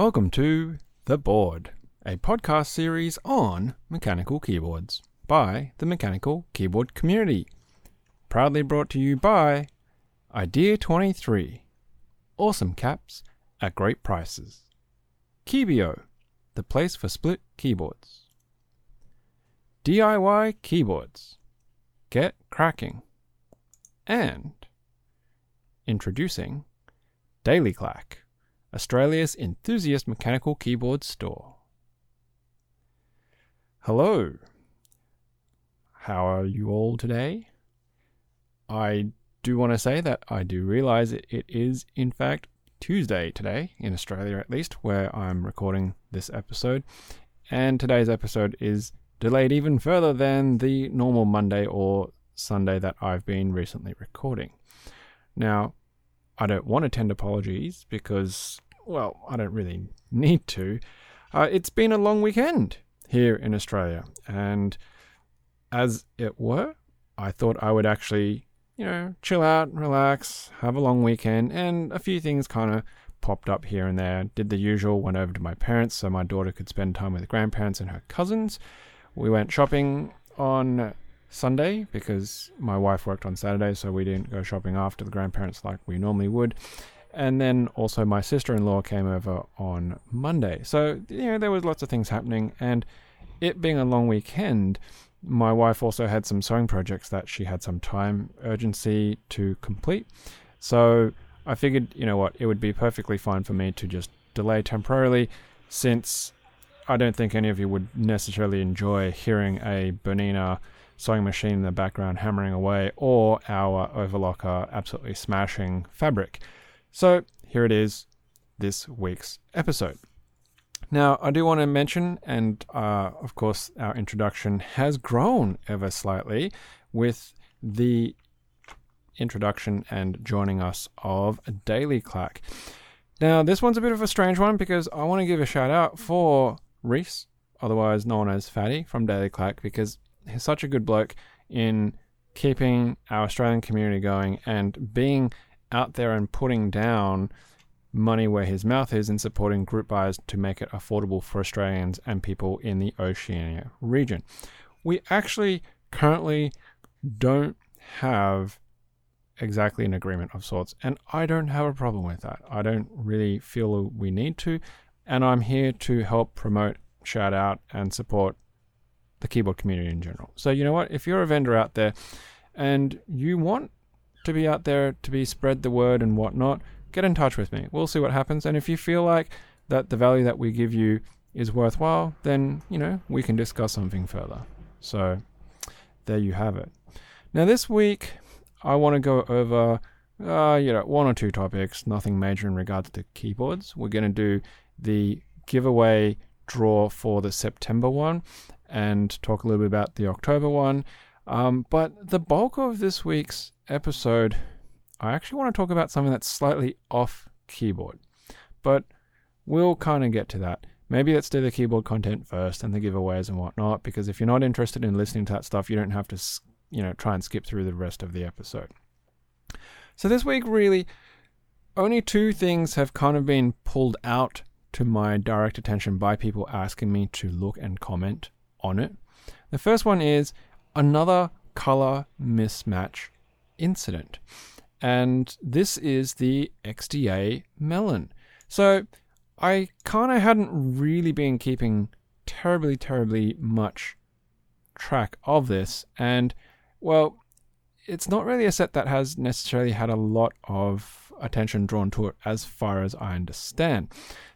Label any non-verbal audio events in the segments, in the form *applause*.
Welcome to The Board, a podcast series on mechanical keyboards by the mechanical keyboard community. Proudly brought to you by Idea23. Awesome caps at great prices. Keebio, the place for split keyboards. DIY keyboards. Get cracking. And introducing Daily Clack, Australia's enthusiast mechanical keyboard store. Hello. How are you all today? I do want to say that I do realize it, it is, in fact, Tuesday today, in Australia at least, where I'm recording this episode. And today's episode is delayed even further than the normal Monday or Sunday that I've been recently recording. Now, I don't want to tend apologies because, well, I don't really need to. Uh, it's been a long weekend here in Australia, and as it were, I thought I would actually, you know, chill out, relax, have a long weekend, and a few things kind of popped up here and there. Did the usual, went over to my parents so my daughter could spend time with grandparents and her cousins. We went shopping on Sunday because my wife worked on Saturday, so we didn't go shopping after the grandparents like we normally would. And then also my sister in law came over on Monday. So, you know, there was lots of things happening. And it being a long weekend, my wife also had some sewing projects that she had some time urgency to complete. So I figured, you know what, it would be perfectly fine for me to just delay temporarily since I don't think any of you would necessarily enjoy hearing a Bernina sewing machine in the background hammering away or our overlocker absolutely smashing fabric. So here it is, this week's episode. Now, I do want to mention, and uh, of course, our introduction has grown ever slightly with the introduction and joining us of Daily Clack. Now, this one's a bit of a strange one because I want to give a shout out for Reese, otherwise known as Fatty from Daily Clack, because he's such a good bloke in keeping our Australian community going and being out there and putting down money where his mouth is in supporting group buys to make it affordable for Australians and people in the Oceania region. We actually currently don't have exactly an agreement of sorts, and I don't have a problem with that. I don't really feel we need to, and I'm here to help promote, shout out, and support the keyboard community in general. So, you know what? If you're a vendor out there and you want to be out there to be spread the word and whatnot, get in touch with me. We'll see what happens. And if you feel like that the value that we give you is worthwhile, then, you know, we can discuss something further. So, there you have it. Now, this week, I want to go over, uh, you know, one or two topics, nothing major in regards to keyboards. We're going to do the giveaway draw for the September one and talk a little bit about the October one. Um, but the bulk of this week's episode, I actually want to talk about something that's slightly off keyboard. But we'll kind of get to that. Maybe let's do the keyboard content first and the giveaways and whatnot, because if you're not interested in listening to that stuff, you don't have to, you know, try and skip through the rest of the episode. So this week, really, only two things have kind of been pulled out to my direct attention by people asking me to look and comment on it. The first one is another color mismatch incident. And this is the XDA melon. So I kind of hadn't really been keeping terribly, terribly much track of this. And well, it's not really a set that has necessarily had a lot of attention drawn to it as far as I understand.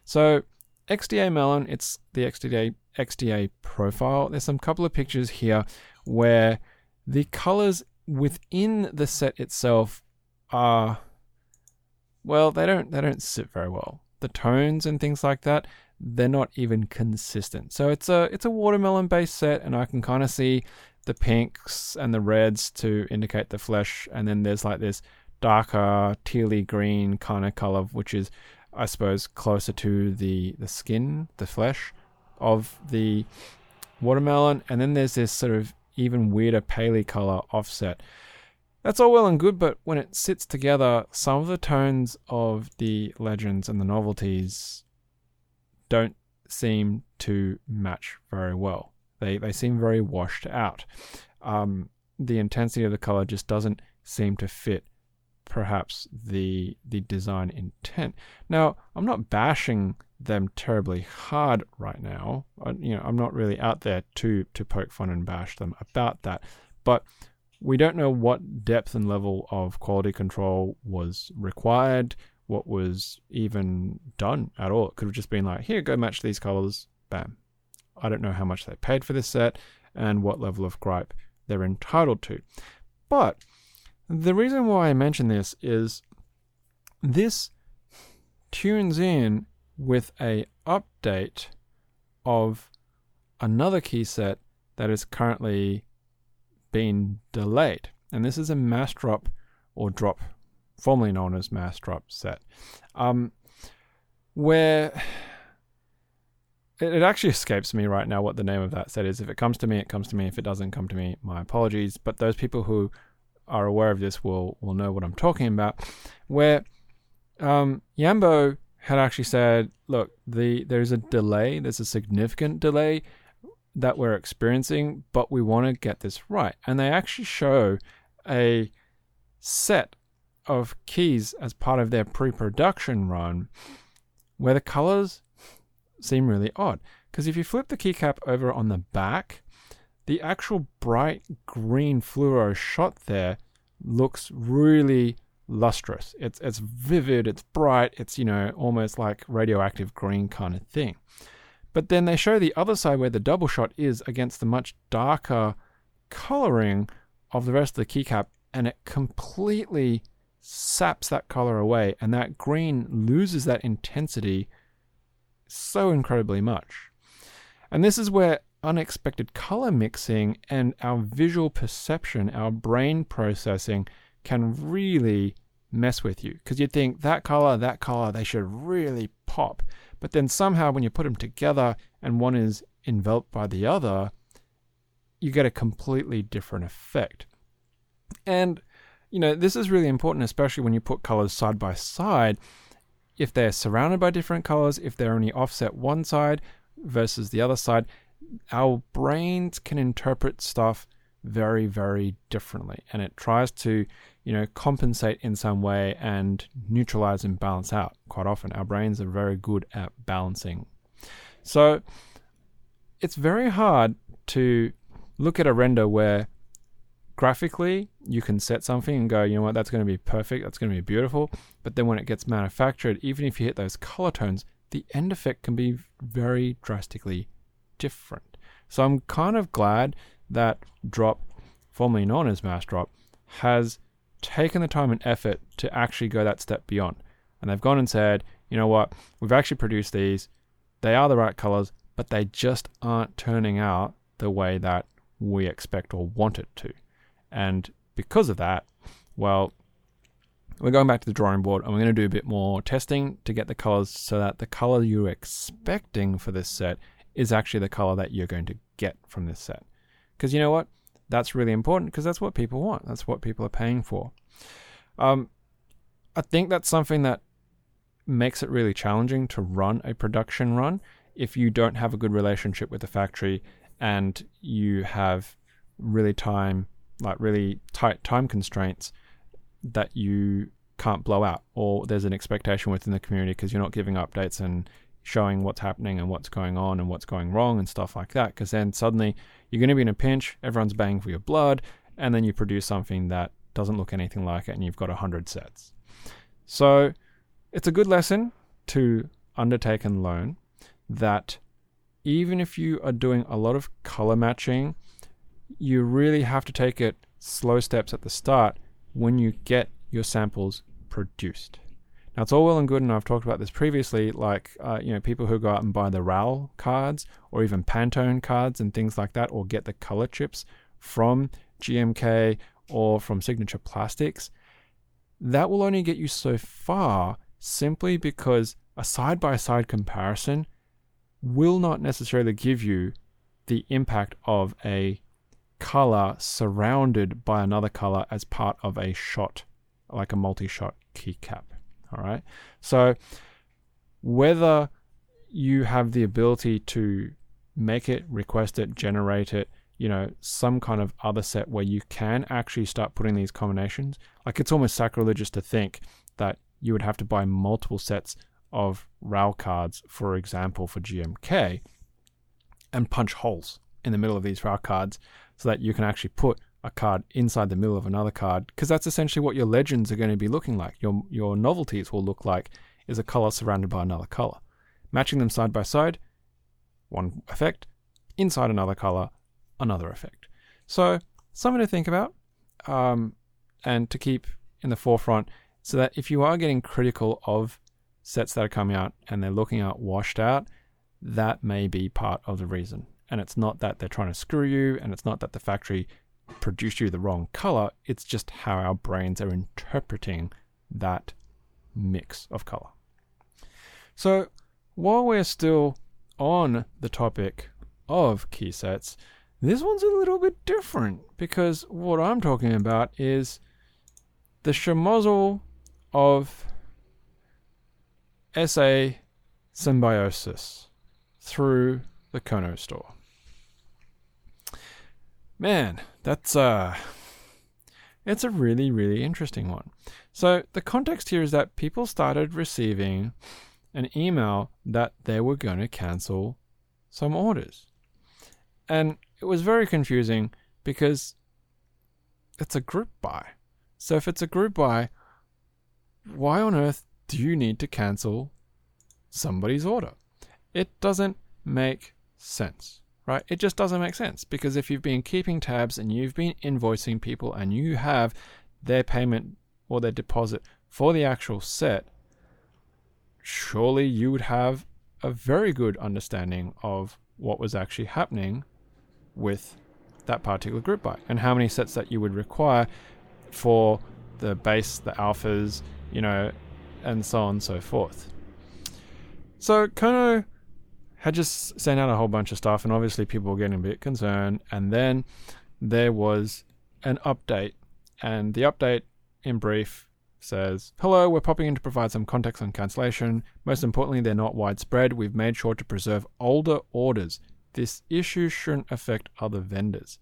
So XDA Melon, it's the XDA XDA profile. There's some couple of pictures here where the colors within the set itself are well, they don't they don't sit very well. The tones and things like that, they're not even consistent. So it's a it's a watermelon based set and I can kind of see the pinks and the reds to indicate the flesh and then there's like this darker tealy green kind of color which is I suppose closer to the the skin, the flesh of the watermelon, and then there's this sort of even weirder paley color offset. That's all well and good, but when it sits together, some of the tones of the legends and the novelties don't seem to match very well. They they seem very washed out. Um, the intensity of the color just doesn't seem to fit perhaps the the design intent. Now, I'm not bashing them terribly hard right now. I, you know, I'm not really out there to to poke fun and bash them about that. But we don't know what depth and level of quality control was required, what was even done at all. It could have just been like, here, go match these colors, bam. I don't know how much they paid for this set and what level of gripe they're entitled to. But the reason why I mention this is this tunes in with a update of another key set that is currently being delayed. And this is a mass drop or drop, formerly known as mass drop set, um, where it, it actually *laughs* escapes me right now what the name of that set is. If it comes to me, it comes to me. If it doesn't come to me, my apologies. But those people who are aware of this will will know what I'm talking about. Where um, Yambo had actually said, "Look, the there's a delay. There's a significant delay that we're experiencing, but we want to get this right." And they actually show a set of keys as part of their pre-production run, where the colors seem really odd. Because if you flip the keycap over on the back, the actual bright green fluoro shot there looks really lustrous. It's it's vivid, it's bright, it's you know almost like radioactive green kind of thing. But then they show the other side where the double shot is against the much darker coloring of the rest of the keycap and it completely saps that color away and that green loses that intensity so incredibly much. And this is where unexpected color mixing and our visual perception, our brain processing can really mess with you because you'd think that color, that color, they should really pop. But then somehow when you put them together and one is enveloped by the other, you get a completely different effect. And, you know, this is really important, especially when you put colors side by side. If they're surrounded by different colors, if they're only offset one side versus the other side, our brains can interpret stuff very, very differently. And it tries to, you know, compensate in some way and neutralize and balance out. Quite often, our brains are very good at balancing. So it's very hard to look at a render where graphically you can set something and go, you know what, that's going to be perfect, that's going to be beautiful. But then when it gets manufactured, even if you hit those color tones, the end effect can be very drastically different. So I'm kind of glad that Drop, formerly known as Mass Drop, has taken the time and effort to actually go that step beyond. And they've gone and said, you know what, we've actually produced these, they are the right colors, but they just aren't turning out the way that we expect or want it to. And because of that, well, we're going back to the drawing board and we're going to do a bit more testing to get the colors so that the color you're expecting for this set is actually the color that you're going to get from this set. Because you know what? That's really important because that's what people want. That's what people are paying for. Um, I think that's something that makes it really challenging to run a production run if you don't have a good relationship with the factory and you have really time, like really tight time constraints that you can't blow out, or there's an expectation within the community because you're not giving updates and showing what's happening and what's going on and what's going wrong and stuff like that. Because then suddenly you're going to be in a pinch, everyone's banging for your blood, and then you produce something that doesn't look anything like it and you've got 100 sets. So it's a good lesson to undertake and learn that even if you are doing a lot of color matching, you really have to take it slow steps at the start when you get your samples produced. Now it's all well and good, and I've talked about this previously. Like uh, you know, people who go out and buy the RAL cards or even Pantone cards and things like that, or get the color chips from GMK or from Signature Plastics. That will only get you so far, simply because a side by side comparison will not necessarily give you the impact of a color surrounded by another color as part of a shot, like a multi shot keycap. All right. So whether you have the ability to make it, request it, generate it, you know, some kind of other set where you can actually start putting these combinations. Like it's almost sacrilegious to think that you would have to buy multiple sets of RAL cards, for example, for GMK, and punch holes in the middle of these RAL cards so that you can actually put a card inside the middle of another card because that's essentially what your legends are going to be looking like. Your your novelties will look like is a color surrounded by another color. Matching them side by side, one effect, inside another color, another effect. So something to think about um, and to keep in the forefront so that if you are getting critical of sets that are coming out and they're looking out washed out, that may be part of the reason. And it's not that they're trying to screw you, and it's not that the factory produced you the wrong color, it's just how our brains are interpreting that mix of color. So, while we're still on the topic of key sets, this one's a little bit different because what I'm talking about is the schmozzle of SA symbiosis through the Kono store. Man, that's uh it's a really really interesting one. So the context here is that people started receiving an email that they were going to cancel some orders. And it was very confusing because it's a group buy. So if it's a group buy, why on earth do you need to cancel somebody's order? It doesn't make sense, right? It just doesn't make sense because if you've been keeping tabs and you've been invoicing people and you have their payment or their deposit for the actual set, surely you would have a very good understanding of what was actually happening with that particular group buy and how many sets that you would require for the base, the alphas, you know, and so on and so forth. So Kono had just sent out a whole bunch of stuff, and obviously people were getting a bit concerned. And then there was an update, and the update, in brief, says, Hello, we're popping in to provide some context on cancellation. Most importantly, they're not widespread. We've made sure to preserve older orders this issue shouldn't affect other vendors.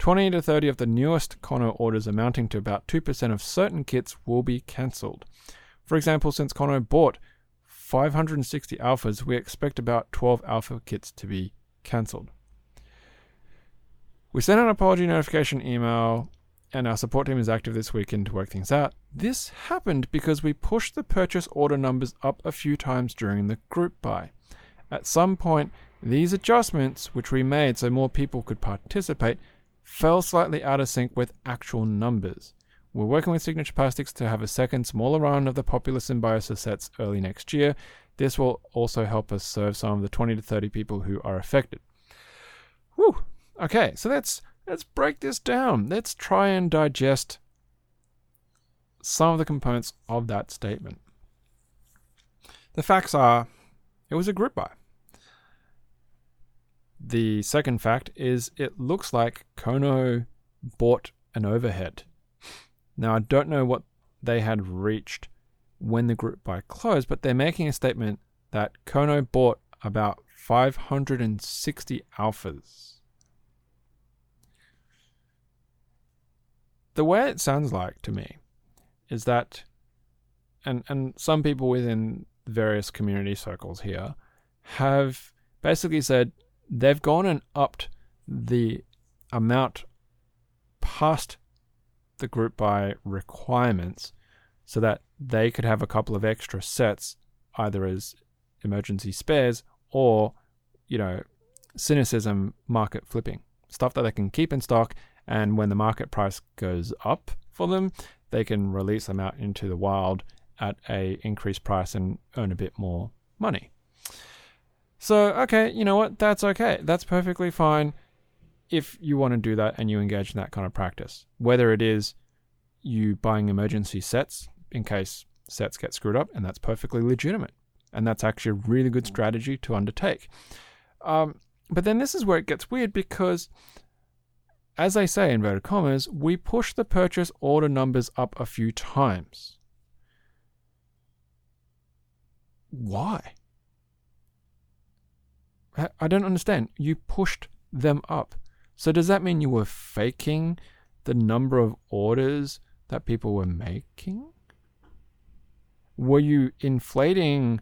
20 to 30 of the newest Kono orders amounting to about 2% of certain kits will be cancelled. For example, since Kono bought 560 alphas, we expect about 12 alpha kits to be cancelled. We sent an apology notification email, and our support team is active this weekend to work things out. This happened because we pushed the purchase order numbers up a few times during the group buy. At some point, these adjustments, which we made so more people could participate, fell slightly out of sync with actual numbers. We're working with Signature Plastics to have a second, smaller run of the popular Symbiosis sets early next year. This will also help us serve some of the 20 to 30 people who are affected. Whew. Okay, so let's let's break this down. Let's try and digest some of the components of that statement. The facts are it was a group buy. The second fact is it looks like Kono bought an overhead. Now, I don't know what they had reached when the group buy closed, but they're making a statement that Kono bought about 560 alphas. The way it sounds like to me is that, and, and some people within various community circles here have basically said they've gone and upped the amount past the group buy requirements so that they could have a couple of extra sets either as emergency spares or you know cynicism market flipping stuff that they can keep in stock and when the market price goes up for them they can release them out into the wild at a increased price and earn a bit more money so, okay, you know what? That's okay. That's perfectly fine if you want to do that and you engage in that kind of practice. Whether it is you buying emergency sets in case sets get screwed up, and that's perfectly legitimate. And that's actually a really good strategy to undertake. Um, but then this is where it gets weird because, as I say, inverted commas, we push the purchase order numbers up a few times. Why? I don't understand. You pushed them up. So does that mean you were faking the number of orders that people were making? Were you inflating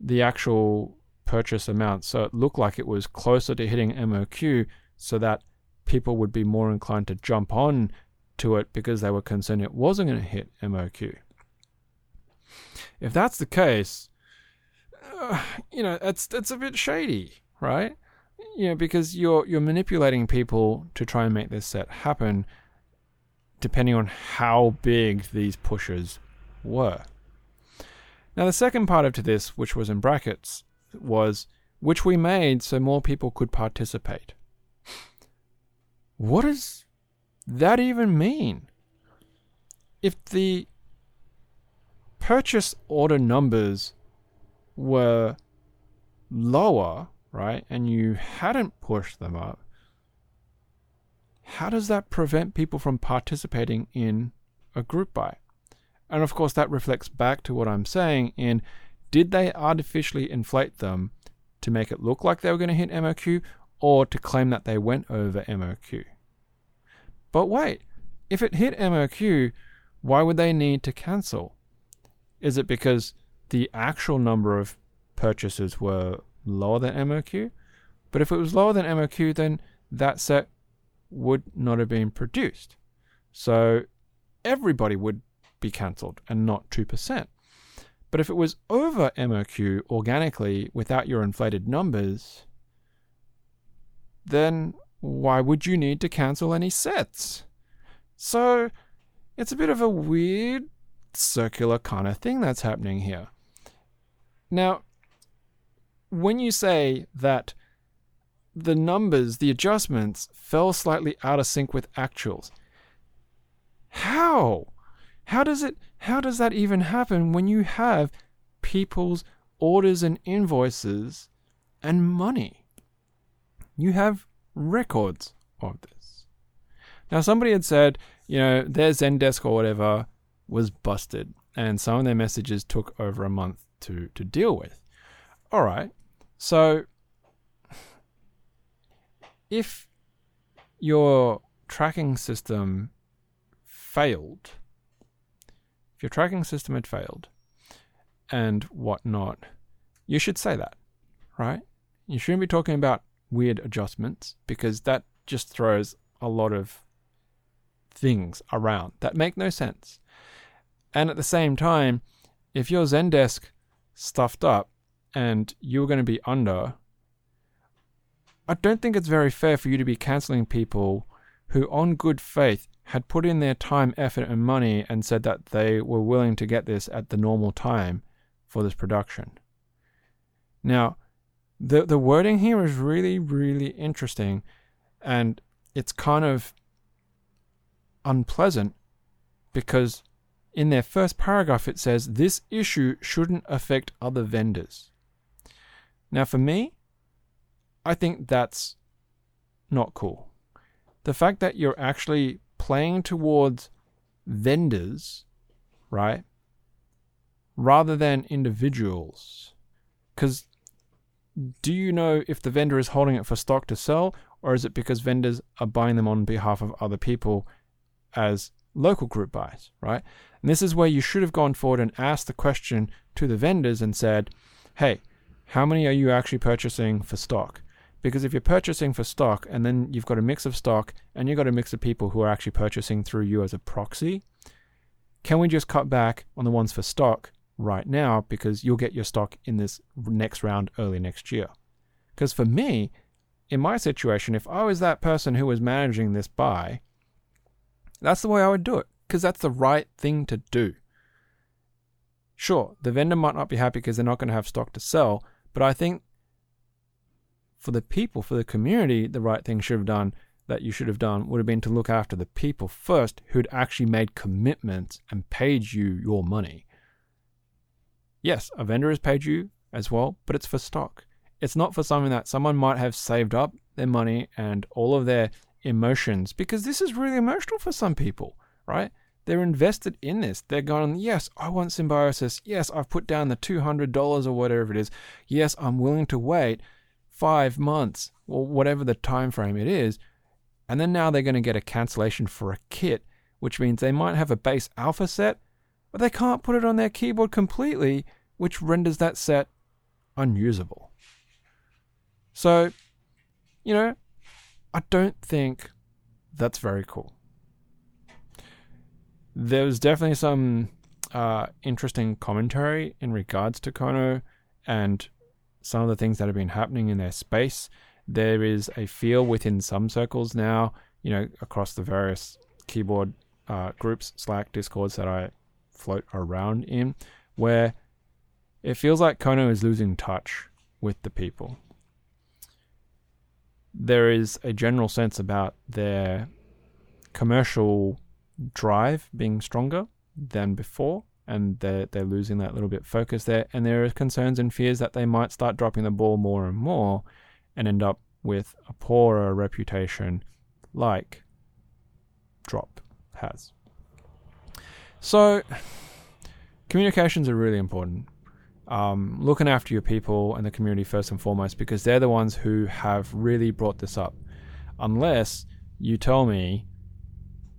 the actual purchase amount so it looked like it was closer to hitting MOQ so that people would be more inclined to jump on to it because they were concerned it wasn't going to hit MOQ? If that's the case, uh, you know, it's it's a bit shady, right? You know, because you're you're manipulating people to try and make this set happen, depending on how big these pushes were. Now, the second part of to this, which was in brackets, was which we made so more people could participate. What does that even mean? If the purchase order numbers were lower, right, and you hadn't pushed them up, how does that prevent people from participating in a group buy? And of course, that reflects back to what I'm saying in did they artificially inflate them to make it look like they were going to hit MOQ or to claim that they went over MOQ? But wait, if it hit MOQ, why would they need to cancel? Is it because the actual number of purchases were lower than MOQ? But if it was lower than MOQ, then that set would not have been produced. So everybody would be cancelled and not 2%. But if it was over MOQ organically without your inflated numbers, then why would you need to cancel any sets? So it's a bit of a weird circular kind of thing that's happening here. Now, when you say that the numbers, the adjustments, fell slightly out of sync with actuals, how? How does it how does that even happen when you have people's orders and invoices and money? You have records of this. Now somebody had said, you know, their Zendesk or whatever was busted and some of their messages took over a month to to deal with. All right. So if your tracking system failed if your tracking system had failed and whatnot, you should say that, right? You shouldn't be talking about weird adjustments because that just throws a lot of things around that make no sense. And at the same time, if your Zendesk stuffed up and you're going to be under, I don't think it's very fair for you to be canceling people who, on good faith, had put in their time, effort, and money and said that they were willing to get this at the normal time for this production. Now, the the wording here is really, really interesting, and it's kind of unpleasant because in their first paragraph it says this issue shouldn't affect other vendors. Now, for me, I think that's not cool. The fact that you're actually playing towards vendors, right? Rather than individuals. Because do you know if the vendor is holding it for stock to sell, or is it because vendors are buying them on behalf of other people as local group buys, right? And this is where you should have gone forward and asked the question to the vendors and said, hey, how many are you actually purchasing for stock? Because if you're purchasing for stock and then you've got a mix of stock and you've got a mix of people who are actually purchasing through you as a proxy, can we just cut back on the ones for stock right now because you'll get your stock in this next round early next year? Because for me, in my situation, if I was that person who was managing this buy, that's the way I would do it because that's the right thing to do. Sure, the vendor might not be happy because they're not going to have stock to sell, but I think for the people, for the community, the right thing should have done that you should have done would have been to look after the people first who'd actually made commitments and paid you your money. Yes, a vendor has paid you as well, but it's for stock. It's not for something that someone might have saved up their money and all of their emotions because this is really emotional for some people, right? They're invested in this. They're going, yes, I want symbiosis. Yes, I've put down the $200 or whatever it is. Yes, I'm willing to wait five months, or whatever the time frame it is, and then now they're going to get a cancellation for a kit, which means they might have a base alpha set, but they can't put it on their keyboard completely, which renders that set unusable. So, you know, I don't think that's very cool. There's definitely some uh, interesting commentary in regards to Kono and some of the things that have been happening in their space. There is a feel within some circles now, you know, across the various keyboard uh, groups, Slack, Discords that I float around in, where it feels like Kono is losing touch with the people. There is a general sense about their commercial drive being stronger than before, and they're, they're losing that little bit focus there. And there are concerns and fears that they might start dropping the ball more and more and end up with a poorer reputation like Drop has. So, communications are really important. Um, looking after your people and the community first and foremost because they're the ones who have really brought this up. Unless you tell me,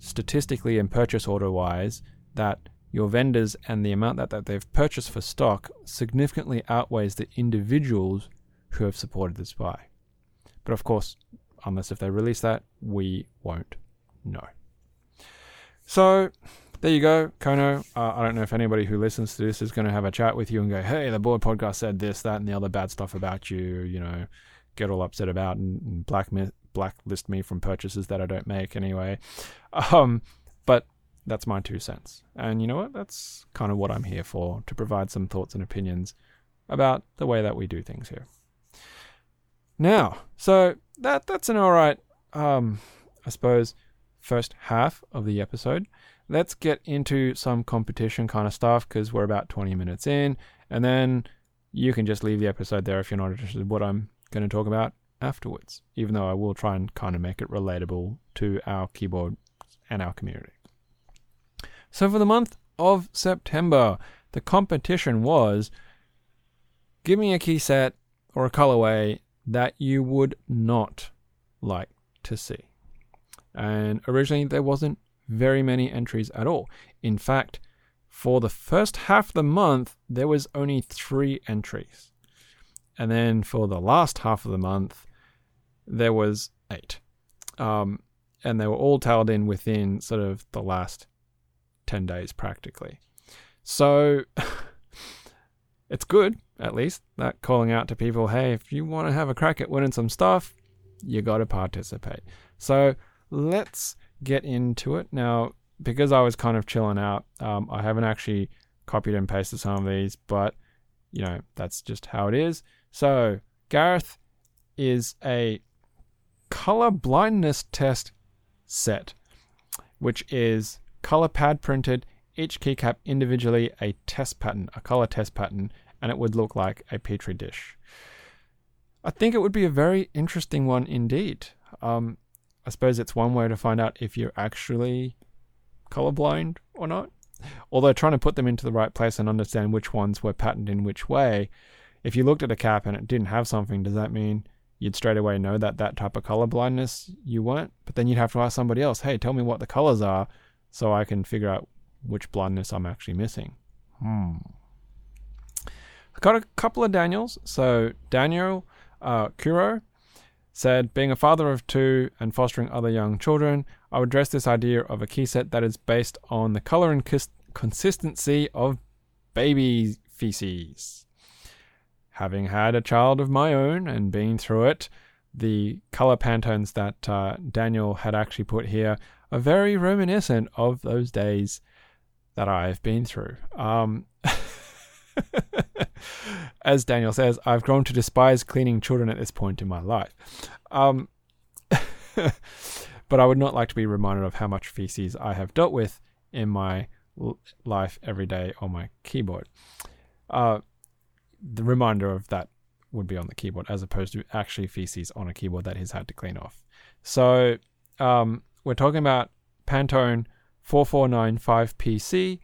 statistically and purchase order wise, that your vendors and the amount that, that they've purchased for stock significantly outweighs the individuals who have supported this buy. But of course, unless if they release that, we won't know. So there you go, Kono. Uh, I don't know if anybody who listens to this is going to have a chat with you and go, "Hey, the board podcast said this, that, and the other bad stuff about you." You know, get all upset about and, and black blacklist me from purchases that I don't make anyway. Um, but that's my two cents. And you know what? That's kind of what I'm here for to provide some thoughts and opinions about the way that we do things here. Now, so that that's an all right, um, I suppose, first half of the episode. Let's get into some competition kind of stuff because we're about 20 minutes in, and then you can just leave the episode there if you're not interested in what I'm going to talk about afterwards. Even though I will try and kind of make it relatable to our keyboard and our community. So for the month of September, the competition was give me a key set or a colorway that you would not like to see. And originally, there wasn't very many entries at all. In fact, for the first half of the month, there was only three entries. And then for the last half of the month, there was eight. Um, and they were all tallied in within sort of the last 10 days practically. So *laughs* it's good, at least, that calling out to people hey, if you want to have a crack at winning some stuff, you got to participate. So let's get into it. Now, because I was kind of chilling out, um, I haven't actually copied and pasted some of these, but you know, that's just how it is. So, Gareth is a color blindness test set, which is color pad printed, each keycap individually a test pattern, a color test pattern, and it would look like a petri dish. I think it would be a very interesting one indeed. Um, I suppose it's one way to find out if you're actually colorblind or not. Although trying to put them into the right place and understand which ones were patterned in which way, if you looked at a cap and it didn't have something, does that mean you'd straight away know that that type of color blindness you weren't? But then you'd have to ask somebody else, hey, tell me what the colors are so I can figure out which blindness I'm actually missing. Hmm. I got a couple of Daniels. So Daniel uh, Kuro said, Being a father of two and fostering other young children, I would address this idea of a key set that is based on the color and kis- consistency of baby feces. Having had a child of my own and been through it, the color pantones that uh, Daniel had actually put here are very reminiscent of those days that I've been through. Um, *laughs* as Daniel says, I've grown to despise cleaning children at this point in my life. Um, *laughs* but I would not like to be reminded of how much feces I have dealt with in my life every day on my keyboard. Uh, the reminder of that would be on the keyboard as opposed to actually feces on a keyboard that he's had to clean off. So um, we're talking about Pantone 4495 PC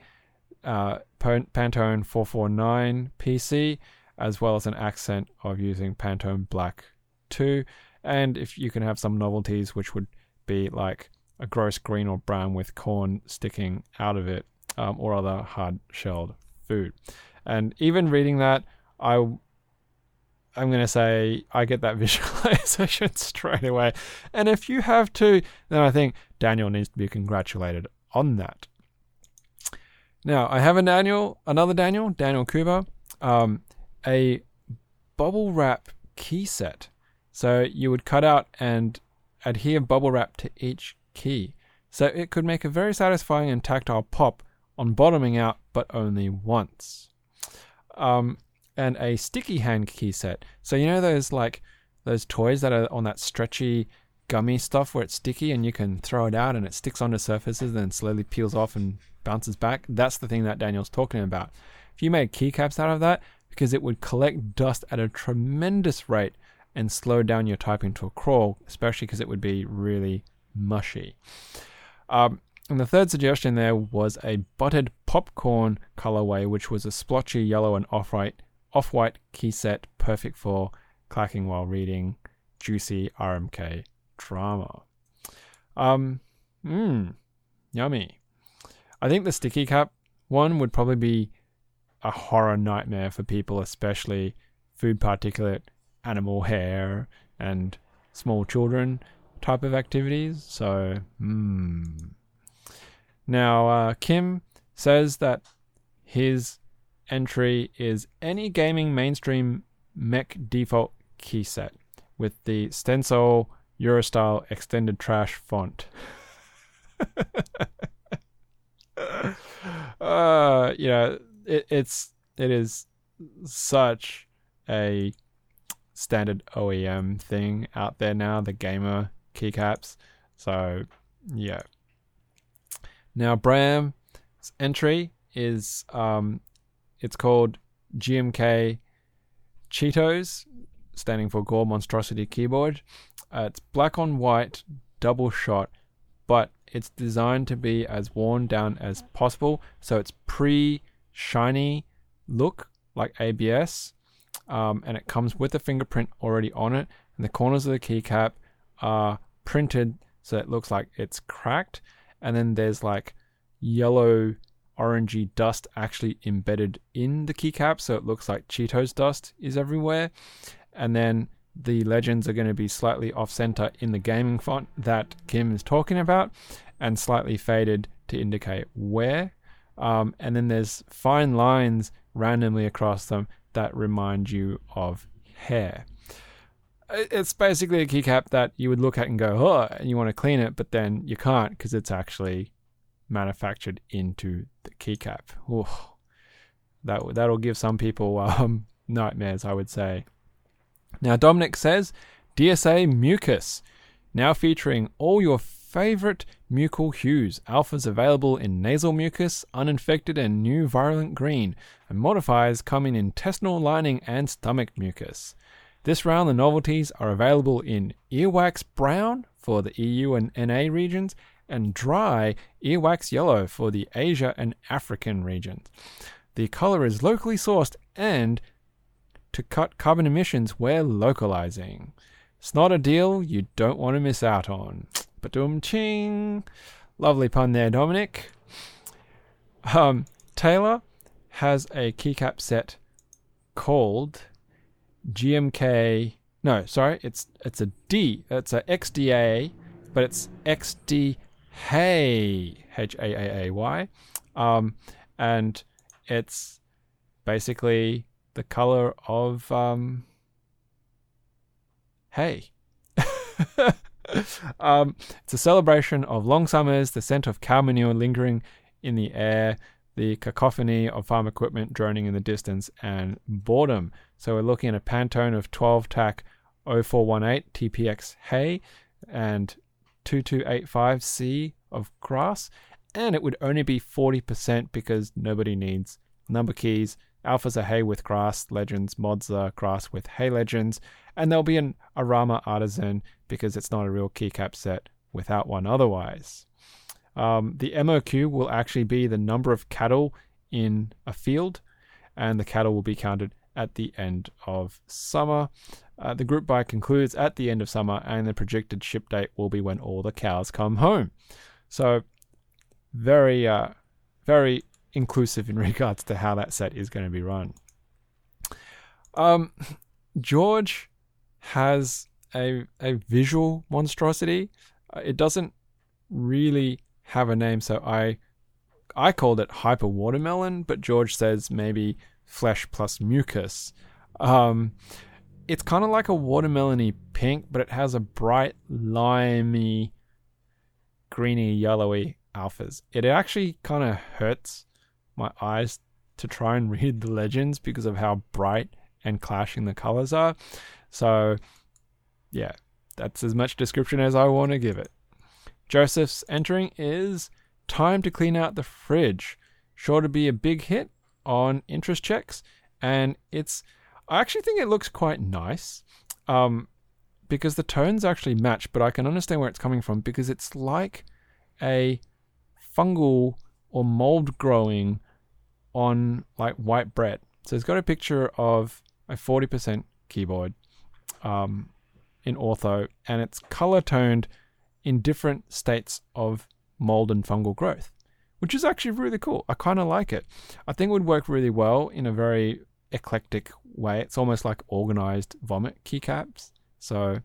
uh, Pantone 449 PC, as well as an accent of using Pantone Black too. And if you can have some novelties, which would be like a gross green or brown with corn sticking out of it, um, or other hard shelled food. And even reading that, I I'm going to say I get that *laughs* visualization straight away. And if you have to, then I think Daniel needs to be congratulated on that. Now, I have a Daniel, another Daniel, Daniel Kuba, um, a bubble wrap key set. So you would cut out and adhere bubble wrap to each key. So it could make a very satisfying and tactile pop on bottoming out, but only once. Um, and a sticky hand key set. So you know those like those toys that are on that stretchy gummy stuff where it's sticky and you can throw it out and it sticks onto surfaces and then slowly peels off and bounces back. That's the thing that Daniel's talking about. If you made keycaps out of that, because it would collect dust at a tremendous rate and slow down your typing to a crawl, especially because it would be really mushy. Um, and the third suggestion there was a buttered popcorn colorway, which was a splotchy yellow and off-white off-white key set, perfect for clacking while reading juicy RMK drama. Um, mmm, yummy. I think the sticky cap one would probably be a horror nightmare for people, especially food particulate, animal hair, and small children type of activities. So, hmm. Now, uh, Kim says that his entry is any gaming mainstream mech default key set with the stencil Eurostile extended trash font. *laughs* uh, you know, it, it's it is such a standard OEM thing out there now, the gamer keycaps. So yeah. Now Bram's entry is um it's called GMK Cheetos, standing for Gore Monstrosity Keyboard. Uh, it's black on white, double shot, but it's designed to be as worn down as possible. So it's pre shiny look like ABS, um, and it comes with a fingerprint already on it. And the corners of the keycap are printed so it looks like it's cracked. And then there's like yellow orangey dust actually embedded in the keycap, so it looks like Cheetos dust is everywhere. And then the legends are going to be slightly off center in the gaming font that Kim is talking about, and slightly faded to indicate where. Um, and then there's fine lines randomly across them that remind you of hair. It's basically a keycap that you would look at and go, oh, and you want to clean it, but then you can't because it's actually manufactured into the keycap. Ooh, that that'll give some people *laughs* um, nightmares, I would say. Now Dominic says DSA Mucus, now featuring all your favorite mucal hues. Alphas available in nasal mucus, uninfected, and new virulent green, and modifiers come in intestinal lining and stomach mucus. This round, the novelties are available in earwax brown for the EU and NA regions and dry earwax yellow for the Asia and African regions. The color is locally sourced and to cut carbon emissions, we're localizing. It's not a deal you don't want to miss out on. *tsk* But doom ching. Lovely pun there, Dominic. Um, Taylor has a keycap set called GMK. No, sorry, it's it's a D. It's a XDA, but it's XD Hey, H A A A Y. Um, and it's basically the color of um, hay. *laughs* um, it's a celebration of long summers, the scent of cow manure lingering in the air, the cacophony of farm equipment droning in the distance, and boredom. So we're looking at a Pantone of 12 TAC 0418 TPX hay and 2285C of grass, and it would only be 40% because nobody needs number keys. Alphas are hay with grass legends, mods are grass with hay legends, and there'll be an Arama artisan because it's not a real keycap set without one otherwise. Um, the MOQ will actually be the number of cattle in a field, and the cattle will be counted at the end of summer. Uh, the group buy concludes at the end of summer, and the projected ship date will be when all the cows come home. So, very, uh, very inclusive in *laughs* regards to how that set is going to be run. Um, George has a a visual monstrosity. Uh, it doesn't really have a name, so I I called it hyper watermelon, but George says maybe flesh plus mucus. Um, it's kind of like a watermelony pink, but it has a bright limey, greeny, yellowy alphas. It actually kind of hurts my eyes to try and *laughs* read the legends because of how bright and clashing the colors are. So, yeah, that's as much description as I want to give it. Joseph's entering is time to clean out the fridge. Sure to be a big hit on interest checks, and it's I actually think it looks quite nice. Um, because the tones actually match, but I can understand where it's coming from because it's like a fungal or mold growing on like white bread. So it's got a picture of a 40% keyboard um, in ortho, and it's color toned in different states of mold and fungal growth, which is actually really cool. I kind of like it. I think it would work really well in a very eclectic way. It's almost like organized vomit keycaps. So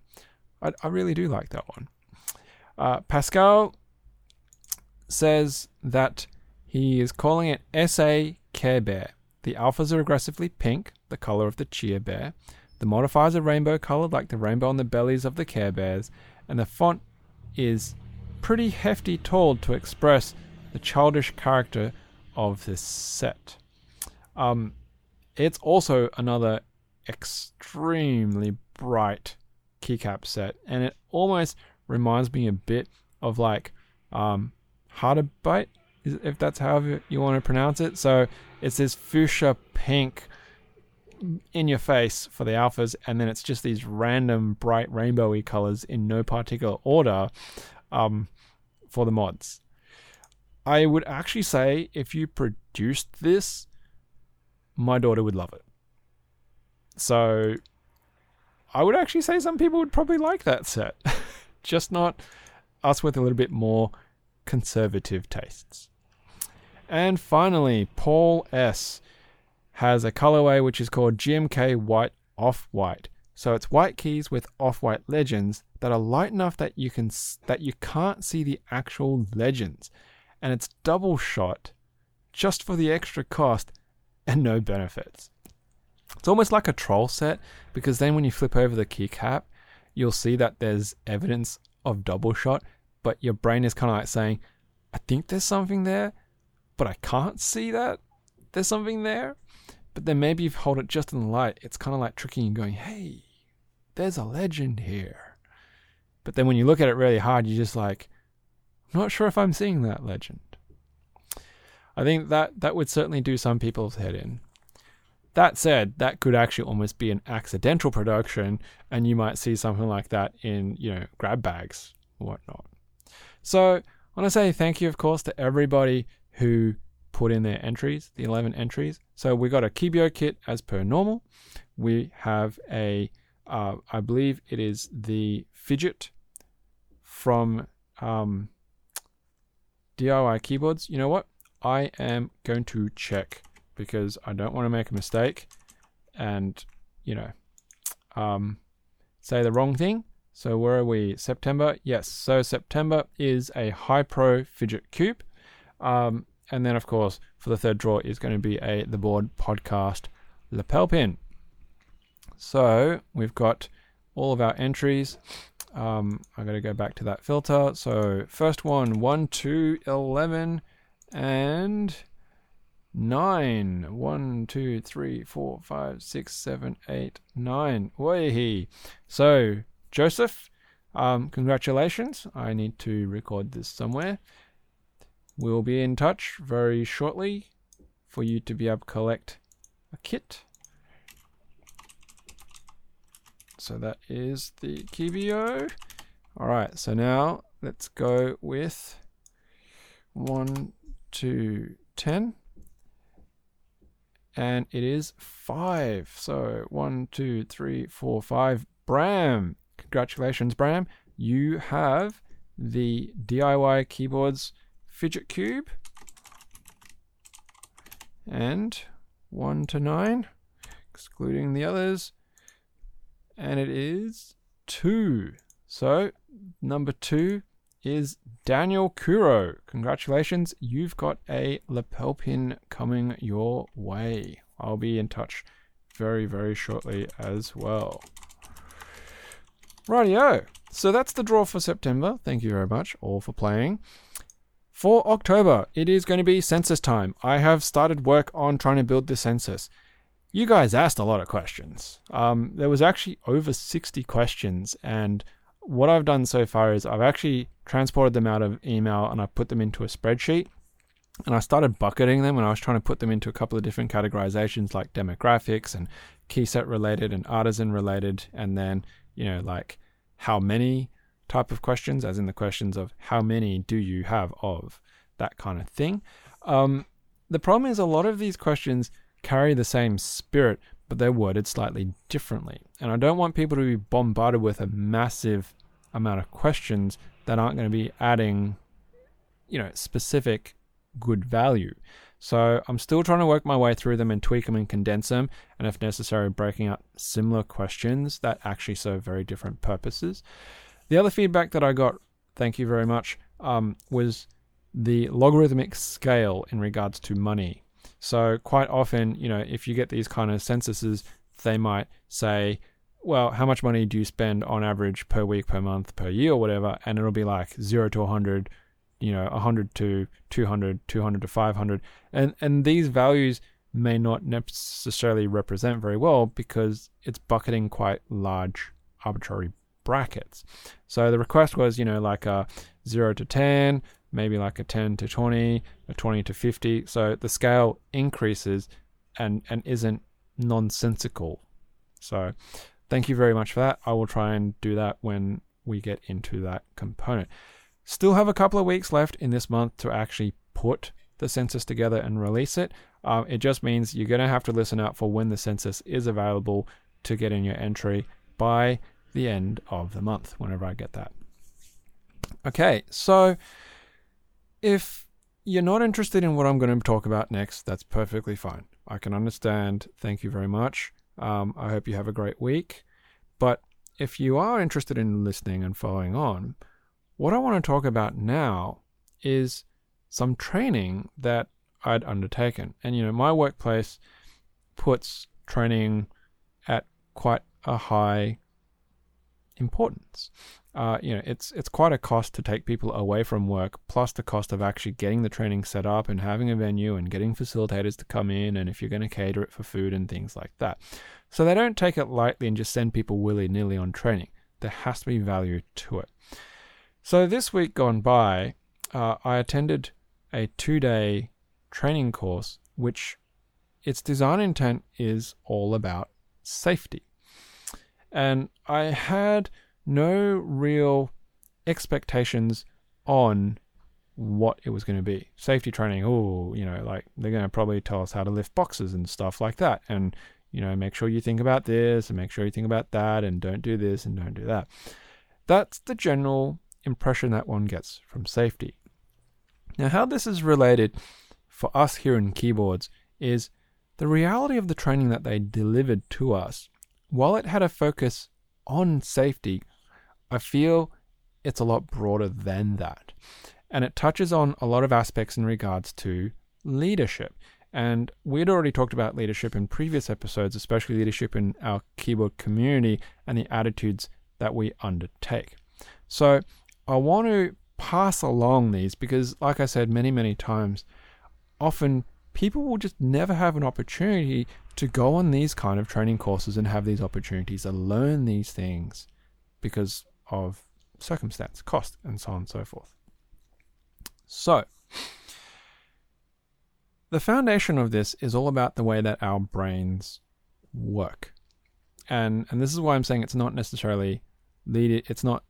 I, I really do like that one. Uh, Pascal says that he is calling it SA Care Bear. The alphas are aggressively pink, the color of the Cheer Bear. The modifiers are rainbow colored, like the rainbow on the bellies of the Care Bears, and the font is pretty hefty tall to express the childish character of this set. Um, it's also another extremely bright keycap set, and it almost reminds me a bit of like um, Bite, if that's how you want to pronounce it. So it's this fuchsia pink in your face for the alphas, and then it's just these random bright rainbowy colors in no particular order um, for the mods. I would actually say if you produced this my daughter would love it. So I would actually say some people would probably like that set. *laughs* Just not us with a little bit more conservative tastes. And finally, Paul S has a colorway which is called GMK White Off White. So it's white keys with off-white legends that are light enough that you can that you can't see the actual legends, and it's double shot just for the extra cost and no benefits. It's almost like a troll set because then when you flip over the keycap, you'll see that there's evidence of double shot, but your brain is kind of like saying, I think there's something there, but I can't see that there's something there. But then maybe if you hold it just in the light, it's kind of like tricking you, going, hey, there's a legend here. But then when you look at it really hard, you're just like, I'm not sure if I'm seeing that legend. I think that that would certainly do some people's head in. That said, that could actually almost be an accidental production, and you might see something like that in, you know, grab bags whatnot. So I want to say thank you, of course, to everybody who put in their entries, the 11 entries. So we got a Keebio kit as per normal. We have a, uh, I believe it is the fidget from um, DIY keyboards. You know what? I am going to check because I don't want to make a mistake and, you know, um, say the wrong thing. So where are we? September? Yes. So September is a high pro Fidget Cube. Um, and then, of course, for the third draw is going to be a The Board Podcast lapel pin. So we've got all of our entries. Um, I'm going to go back to that filter. So first one, 1 to 11 and nine. One, two, three, four, five, six, seven, eight, nine. Way. So, Joseph, um, congratulations. I need to record this somewhere. We'll be in touch very shortly for you to be able to collect a kit. So that is the Keebio. All right, so now let's go with one to 10. and it is five. So one, two, three, four, five. Bram, congratulations, Bram. You have the DIY keyboards fidget cube and one to nine, excluding the others, and it is two. So number two is Daniel Kuro. Congratulations, you've got a lapel pin coming your way. I'll be in touch very, very shortly as well. Rightio. So that's the draw for September. Thank you very much all for playing. For October, it is going to be census time. I have started work on trying to build the census. You guys asked a lot of questions. Um, there was actually over 60 questions, and what I've done so far is I've actually transported them out of email and I put them into a spreadsheet. And I started bucketing them and I was trying to put them into a couple of different categorizations like demographics and key set related and artisan related. And then, you know, like how many type of questions, as in the questions of how many do you have of that kind of thing. Um, the problem is a lot of these questions carry the same spirit, but they're worded slightly differently. And I don't want people to be bombarded with a massive amount of questions that aren't going to be adding, you know, specific good value. So I'm still trying to work my way through them and tweak them and condense them, and if necessary, breaking out similar questions that actually serve very different purposes. The other feedback that I got, thank you very much, um, was the logarithmic scale in regards to money. So quite often, you know, if you get these kind of censuses, they might say, well, how much money do you spend on average per week, per month, per year, or whatever? And it'll be like zero to 100, you know, 100 to 200, 200 to 500. And, and these values may not necessarily represent very well because it's bucketing quite large arbitrary brackets. So the request was, you know, like a 0 to 10, maybe like a 10 to 20, a 20 to 50. So the scale increases and, and isn't nonsensical. So thank you very much for that. I will try and do that when we get into that component. Still have a couple of weeks left in this month to actually put the census together and release it. Um, it just means you're going to have to listen out for when the census is available to get in your entry by the end of the month, whenever I get that. Okay, so if you're not interested in what I'm going to talk about next, that's perfectly fine. I can understand. Thank you very much. Um, I hope you have a great week. But if you are interested in listening and following on, what I want to talk about now is some training that I'd undertaken. And, you know, my workplace puts training at quite a high importance. Uh, you know, it's it's quite a cost to take people away from work, plus the cost of actually getting the training set up and having a venue and getting facilitators to come in, and if you're going to cater it for food and things like that. So they don't take it lightly and just send people willy nilly on training. There has to be value to it. So this week gone by, uh, I attended a two-day training course, which its design intent is all about safety. And I had no real expectations on what it was going to be. Safety training, oh, you know, like they're going to probably tell us how to lift boxes and stuff like that. And, you know, make sure you think about this and make sure you think about that and don't do this and don't do that. That's the general impression that one gets from safety. Now, how this is related for us here in keyboards is the reality of the training that they delivered to us. While it had a focus on safety, I feel it's a lot broader than that. And it touches on a lot of aspects in regards to leadership. And we'd already talked about leadership in previous episodes, especially leadership in our keyboard community and the attitudes that we undertake. So I want to pass along these because, like I said many, many times, often people will just never have an opportunity to go on these kind of training courses and have these opportunities to learn these things because of circumstance, cost, and so on and so forth. So, the foundation of this is all about the way that our brains work. And and this is why I'm saying it's not necessarily lead it's not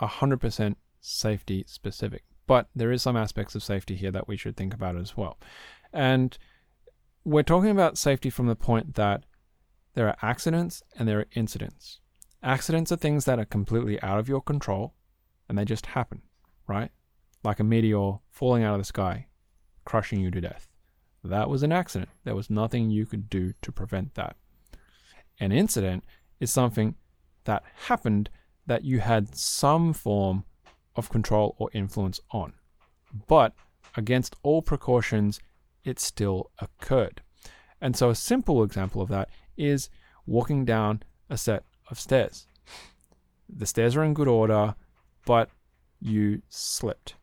100% safety specific, but there is some aspects of safety here that we should think about as well. And we're talking about safety from the point that there are accidents and there are incidents. Accidents are things that are completely out of your control and they just happen, right? Like a meteor falling out of the sky, crushing you to death. That was an accident. There was nothing you could do to prevent that. An incident is something that happened that you had some form of control or influence on. But against all precautions, it still occurred. And so a simple example of that is walking down a set of stairs. The stairs are in good order, but you slipped.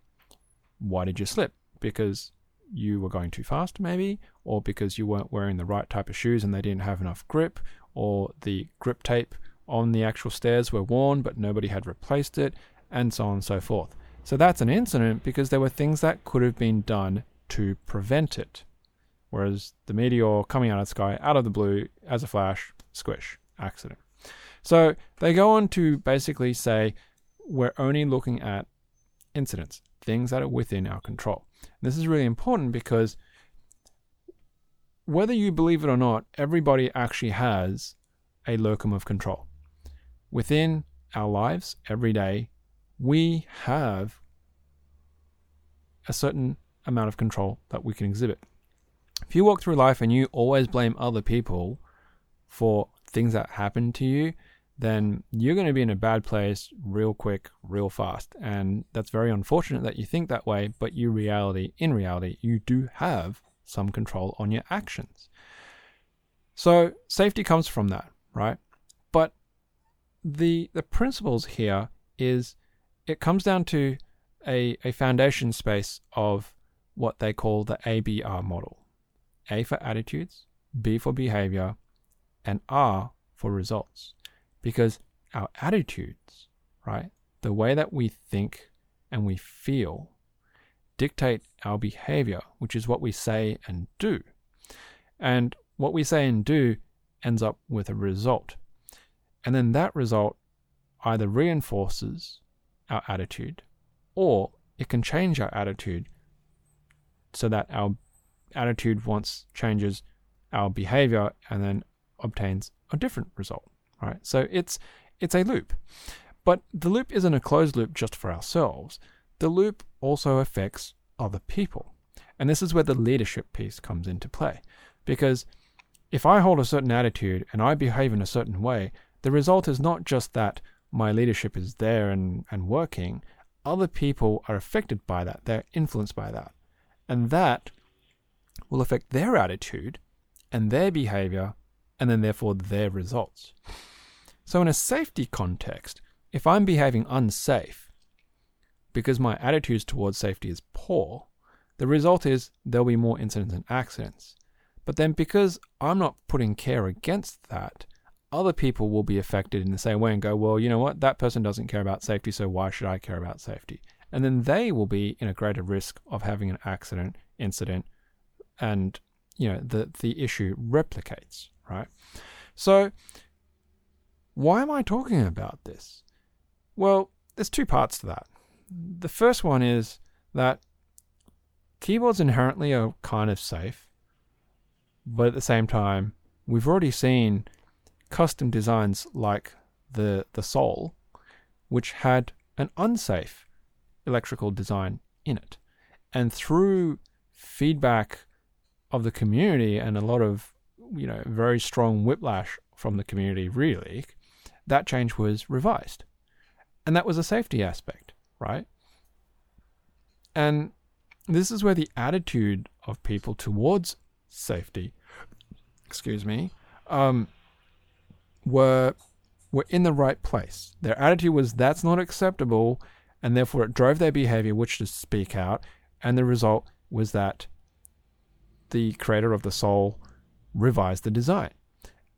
Why did you slip? Because you were going too fast, maybe, or because you weren't wearing the right type of shoes and they didn't have enough grip, or the grip tape on the actual stairs were worn but nobody had replaced it, and so on and so forth. So that's an incident because there were things that could have been done to prevent it. Whereas the meteor coming out of the sky, out of the blue, as a flash, squish, accident. So they go on to basically say we're only looking at incidents, things that are within our control. This is really important because whether you believe it or not, everybody actually has a locus of control. Within our lives, every day, we have a certain amount of control that we can exhibit. If you walk through life and you always blame other people for things that happen to you, then you're going to be in a bad place real quick, real fast. And that's very unfortunate that you think that way, but you reality, in reality, you do have some control on your actions. So safety comes from that, right? But the the principles here is it comes down to a, a foundation space of what they call the ABR model. A for attitudes, B for behavior, and R for results because our attitudes, right, the way that we think and we feel, dictate our behavior, which is what we say and do. And what we say and do ends up with a result. And then that result either reinforces our attitude or it can change our attitude so that our attitude once changes our behavior and then obtains a different result right? So it's it's a loop. But the loop isn't a closed loop just for ourselves. The loop also affects other people. And this is where the leadership piece comes into play. Because if I hold a certain attitude and I behave in a certain way, the result is not just that my leadership is there and, and working, other people are affected by that, they're influenced by that. And that will affect their attitude and their behavior and then therefore their results. So, in a safety context, if I'm behaving unsafe because my attitudes towards safety is poor, the result is there'll be more incidents and accidents. But then, because I'm not putting care against that, other people will be affected in the same way and go, well, you know what, that person doesn't care about safety, so why should I care about safety? And then they will be in a greater risk of having an accident, incident, and you know the the issue replicates, right? So why am I talking about this? Well, there's two parts to that. The first one is that keyboards inherently are kind of safe, but at the same time, we've already seen custom designs like the the Sol, which had an unsafe electrical design in it. And through feedback of the community and a lot of you know very strong whiplash from the community really that change was revised. And that was a safety aspect, right? And this is where the attitude of people towards safety, excuse me, um, were were in the right place. Their attitude was that's not acceptable, and therefore it drove their behavior, which to speak out, and the result was that the creator of the Sol revised the design.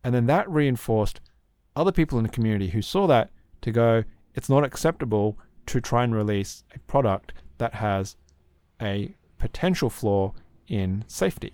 And then that reinforced other people in the community who saw that to go, it's not acceptable to try and release a product that has a potential flaw in safety.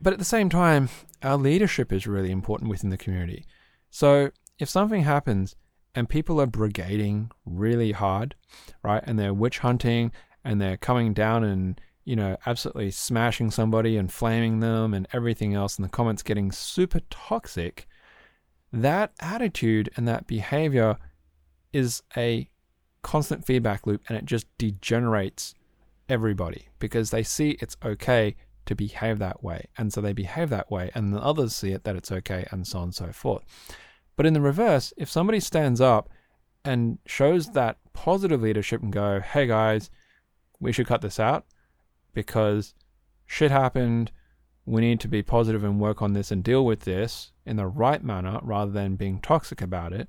But at the same time, our leadership is really important within the community. So if something happens and people are brigading really hard, right, and they're witch hunting and they're coming down and you know, absolutely smashing somebody and flaming them and everything else, and the comments getting super toxic, that attitude and that behavior is a constant feedback loop and it just degenerates everybody because they see it's okay to behave that way. And so they behave that way, and the others see it that it's okay, and so on and so forth. But in the reverse, if somebody stands up and shows that positive leadership and go, hey guys, we should cut this out because shit happened. We need to be positive and work on this and deal with this in the right manner rather than being toxic about it.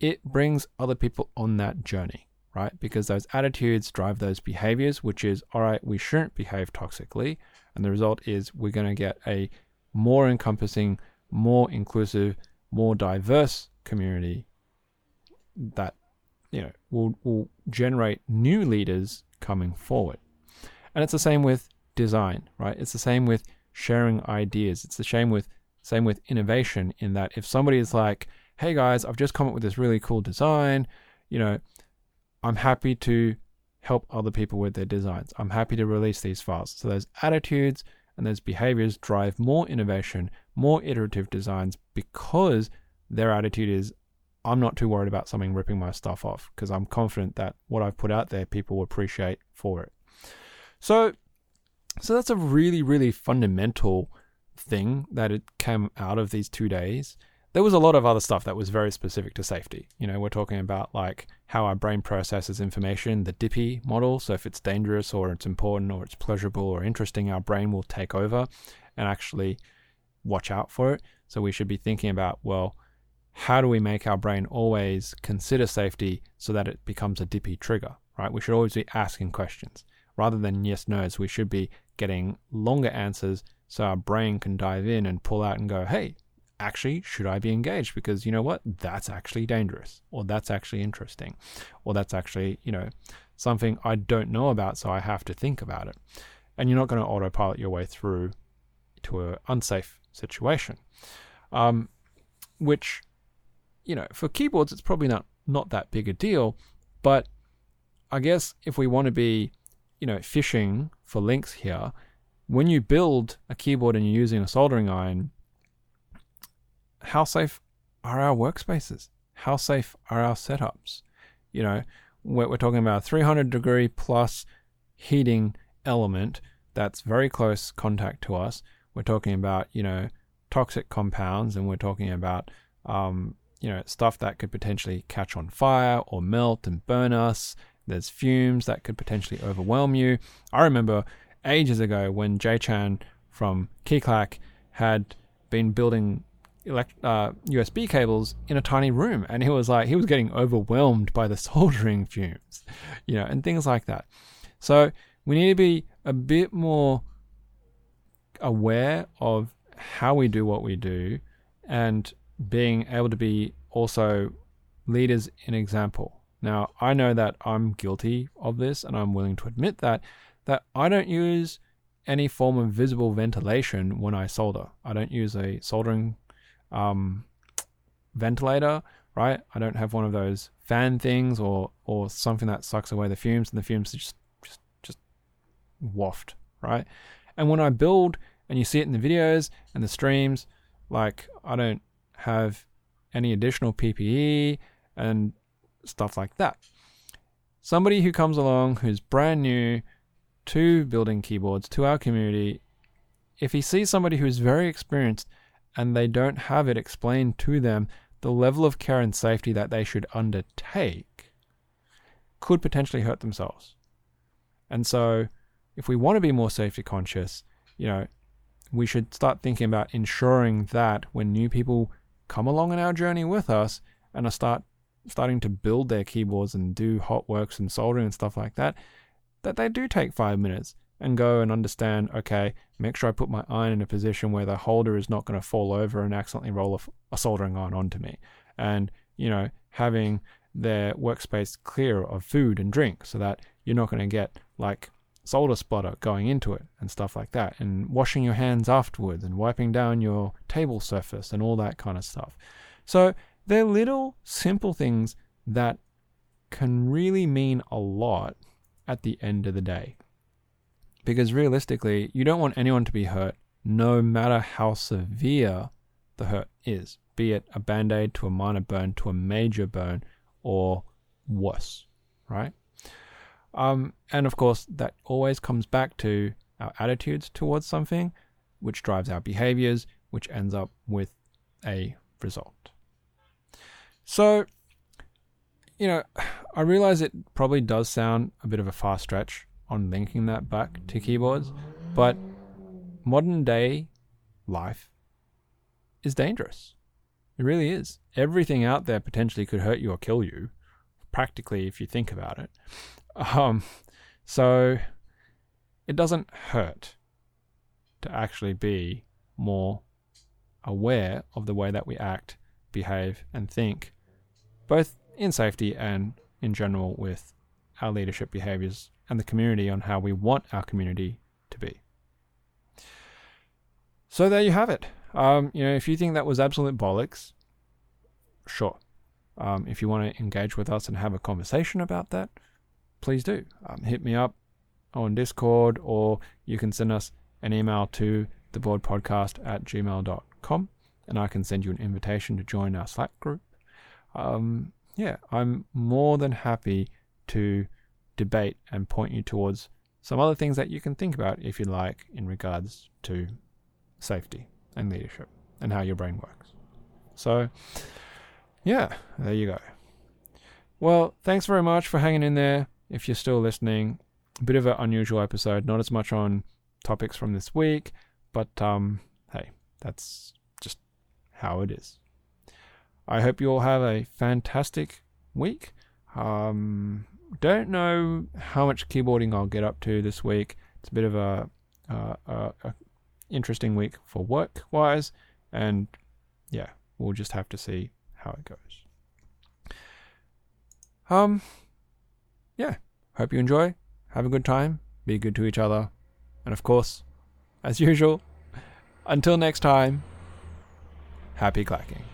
It brings other people on that journey, right? Because those attitudes drive those behaviors, which is, all right, we shouldn't behave toxically. And the result is we're going to get a more encompassing, more inclusive, more diverse community that you know will will generate new leaders coming forward. And it's the same with design, right? It's the same with sharing ideas. It's the same with same with innovation in that if somebody is like, "Hey guys, I've just come up with this really cool design," you know, I'm happy to help other people with their designs. I'm happy to release these files. So those attitudes and those behaviors drive more innovation, more iterative designs because their attitude is I'm not too worried about something ripping my stuff off because I'm confident that what I've put out there people will appreciate for it. So so that's a really really fundamental thing that it came out of these 2 days. There was a lot of other stuff that was very specific to safety. You know, we're talking about like how our brain processes information, the DIPI model. So if it's dangerous or it's important or it's pleasurable or interesting, our brain will take over and actually watch out for it. So we should be thinking about, well, how do we make our brain always consider safety so that it becomes a DIPI trigger, right? We should always be asking questions. Rather than yes, no's, we should be getting longer answers so our brain can dive in and pull out and go, hey, actually, should I be engaged? Because you know what? That's actually dangerous, or that's actually interesting, or that's actually, you know, something I don't know about, so I have to think about it. And you're not going to autopilot your way through to an unsafe situation. Um, which you know, for keyboards, it's probably not not that big a deal. But I guess if we want to be, you know, fishing for links here, when you build a keyboard and you're using a soldering iron, how safe are our workspaces? How safe are our setups? You know, we're, we're talking about a 300 degree plus heating element that's very close contact to us. We're talking about, you know, toxic compounds and we're talking about um, you know, stuff that could potentially catch on fire or melt and burn us. There's fumes that could potentially overwhelm you. I remember ages ago when Jay Chan from KeyClack had been building elect- uh, USB cables in a tiny room, and he was like, he was getting overwhelmed by the *laughs* soldering fumes, you know, and things like that. So we need to be a bit more aware of how we do what we do and being able to be also leaders in example. Now, I know that I'm guilty of this and I'm willing to admit that that I don't use any form of visible ventilation when I solder. I don't use a soldering um, ventilator, right? I don't have one of those fan things or or something that sucks away the fumes and the fumes just just just waft, right? And when I build and you see it in the videos and the streams, like I don't have any additional PPE and stuff like that. Somebody who comes along who's brand new to building keyboards, to our community, if he sees somebody who's very experienced and they don't have it explained to them, the level of care and safety that they should undertake could potentially hurt themselves. And so, if we want to be more safety conscious, you know, we should start thinking about ensuring that when new people come along on our journey with us and are start starting to build their keyboards and do hot works and soldering and stuff like that, that they do take five minutes and go and understand, okay, make sure I put my iron in a position where the holder is not going to fall over and accidentally roll a, a soldering iron onto me. And, you know, having their workspace clear of food and drink so that you're not going to get like solder splatter going into it and stuff like that, and washing your hands afterwards and wiping down your table surface and all that kind of stuff. So they're little simple things that can really mean a lot at the end of the day. Because realistically, you don't want anyone to be hurt, no matter how severe the hurt is, be it a band aid to a minor burn to a major burn or worse, right? Um, and of course, that always comes back to our attitudes towards something, which drives our behaviors, which ends up with a result. So, you know, *sighs* I realize it probably does sound a bit of a far stretch on linking that back to keyboards, but modern day life is dangerous. It really is. Everything out there potentially could hurt you or kill you, practically, if you think about it. *laughs* Um, so it doesn't hurt to actually be more aware of the way that we act, behave, and think, both in safety and in general with our leadership behaviors and the community on how we want our community to be. So there you have it. Um, you know, if you think that was absolute bollocks, sure. Um, if you want to engage with us and have a conversation about that, please do. Um, hit me up on Discord or you can send us an email to theboardpodcast at gmail.com and I can send you an invitation to join our Slack group. Um, yeah, I'm more than happy to debate and point you towards some other things that you can think about if you like in regards to safety and leadership and how your brain works. So, yeah, there you go. Well, thanks very much for hanging in there. If you're still listening, a bit of an unusual episode, not as much on topics from this week, but um, hey, that's just how it is. I hope you all have a fantastic week. Um, don't know how much keyboarding I'll get up to this week. It's a bit of a, a, a interesting week for work wise, and yeah, we'll just have to see how it goes. Um, yeah, hope you enjoy. Have a good time. Be good to each other, and of course, as usual, until next time, happy clacking.